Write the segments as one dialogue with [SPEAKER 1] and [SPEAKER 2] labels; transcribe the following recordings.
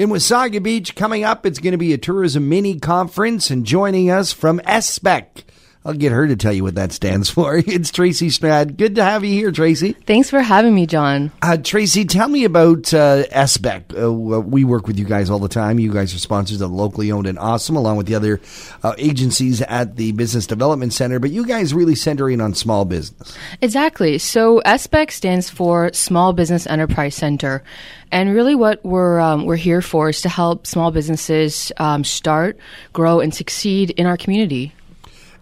[SPEAKER 1] In Wasaga Beach, coming up, it's going to be a tourism mini conference, and joining us from SBEC. I'll get her to tell you what that stands for. It's Tracey Strnad. Good to have you here, Tracey.
[SPEAKER 2] Thanks for having me, John.
[SPEAKER 1] Uh, Tracey, tell me about uh, SBEC. Uh, we work with you guys all the time. You guys are sponsors of Locally Owned and Awesome, along with the other uh, agencies at the Business Development Center. But you guys really center in on small business.
[SPEAKER 2] Exactly. So SBEC stands for Small Business Enterprise Center. And really, what we're um, we're here for is to help small businesses um, start, grow, and succeed in our community.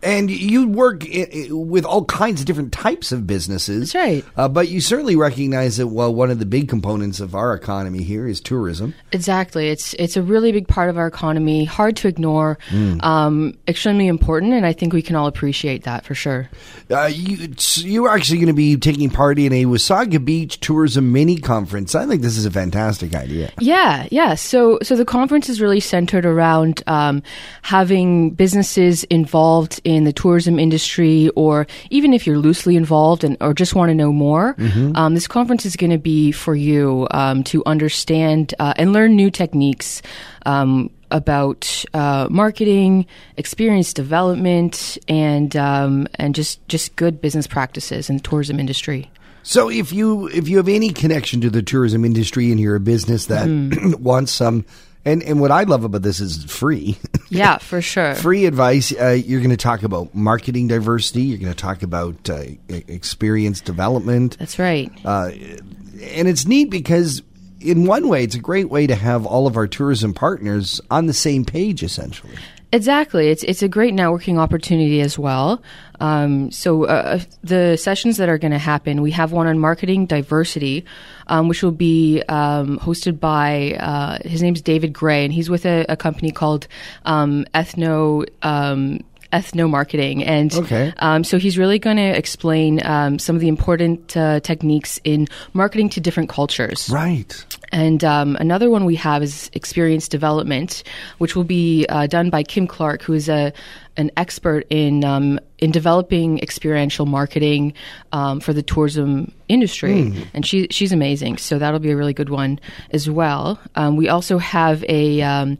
[SPEAKER 1] And you work with all kinds of different types of businesses.
[SPEAKER 2] That's right.
[SPEAKER 1] Uh, but you certainly recognize that, well, one of the big components of our economy here is tourism.
[SPEAKER 2] Exactly. It's it's a really big part of our economy, hard to ignore, um, extremely important, and I think we can all appreciate that for sure.
[SPEAKER 1] Uh, you, you're actually going to be taking part in a Wasaga Beach Tourism Mini Conference. I think this is a fantastic idea.
[SPEAKER 2] Yeah, yeah. So, so the conference is really centered around um, having businesses involved in the tourism industry, or even if you're loosely involved and or just want to know more. Um, this conference is going to be for you um, to understand uh, and learn new techniques. Um, about uh, marketing, experience development, and um, and just just good business practices in the tourism industry.
[SPEAKER 1] So if you if you have any connection to the tourism industry and you're a business that wants some, and and what I love about this is free.
[SPEAKER 2] Yeah, for sure.
[SPEAKER 1] Free advice. Uh, you're going to talk about marketing diversity. You're going to talk about uh, experience development.
[SPEAKER 2] That's right.
[SPEAKER 1] Uh, and it's neat because in one way it's a great way to have all of our tourism partners on the same page essentially
[SPEAKER 2] Exactly. It's it's a great networking opportunity as well. Um, so uh, the sessions that are going to happen, we have one on marketing diversity, um, which will be um, hosted by uh, his name's David Gray, and he's with a, a company called um, Ethno. Ethno marketing, and
[SPEAKER 1] Okay.
[SPEAKER 2] um, so he's really going to explain um, some of the important uh, techniques in marketing to different cultures.
[SPEAKER 1] right
[SPEAKER 2] And um, another one we have is experience development, which will be uh, done by Kim Clark, who is a an expert in um, in developing experiential marketing um, for the tourism industry, and she she's amazing. So that'll be a really good one as well. Um, we also have a um,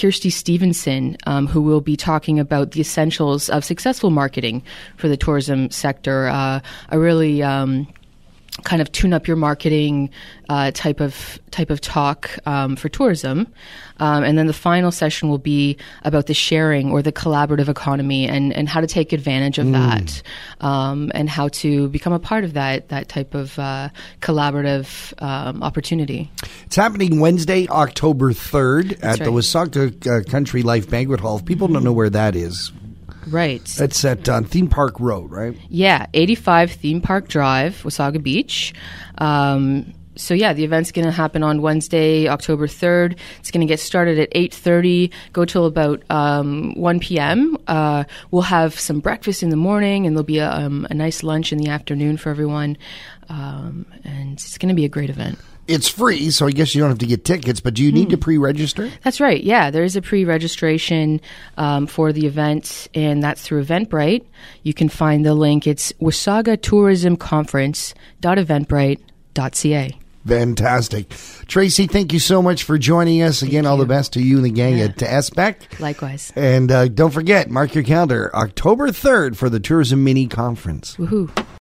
[SPEAKER 2] Kirsty Stevenson, um, who will be talking about the essentials of successful marketing for the tourism sector. Uh, a really um, kind of tune up your marketing uh, type of type of talk um, for tourism, um, and then the final session will be about the sharing or the collaborative economy and, and how to take advantage of that, um, and how to become a part of that that type of uh, collaborative um, opportunity.
[SPEAKER 1] it's happening wednesday october 3rd at the
[SPEAKER 2] right.
[SPEAKER 1] wasaga uh, country life banquet hall if people don't know where that is
[SPEAKER 2] Right.
[SPEAKER 1] that's at uh, theme park road right
[SPEAKER 2] Yeah, 85 Theme Park Drive, Wasaga Beach. Um, so yeah, the event's going to happen on Wednesday, October 3rd. It's going to get started at 8:30, go till about um, 1 p.m. Uh, we'll have some breakfast in the morning, and there'll be a, um, a nice lunch in the afternoon for everyone. Um, and it's going to be a great event.
[SPEAKER 1] It's free so i guess you don't have to get tickets but do you need to pre-register
[SPEAKER 2] That's right. Yeah, there is a pre-registration um, for the event, and that's through Eventbrite. You can find the link. It's Wasaga Tourism Conference Eventbrite.ca.
[SPEAKER 1] fantastic tracey thank you so much for joining us again all the best to you and the gang
[SPEAKER 2] Yeah.
[SPEAKER 1] at SBEC.
[SPEAKER 2] Likewise.
[SPEAKER 1] and uh, don't forget mark your calendar october 3rd for the tourism mini conference
[SPEAKER 2] Woohoo.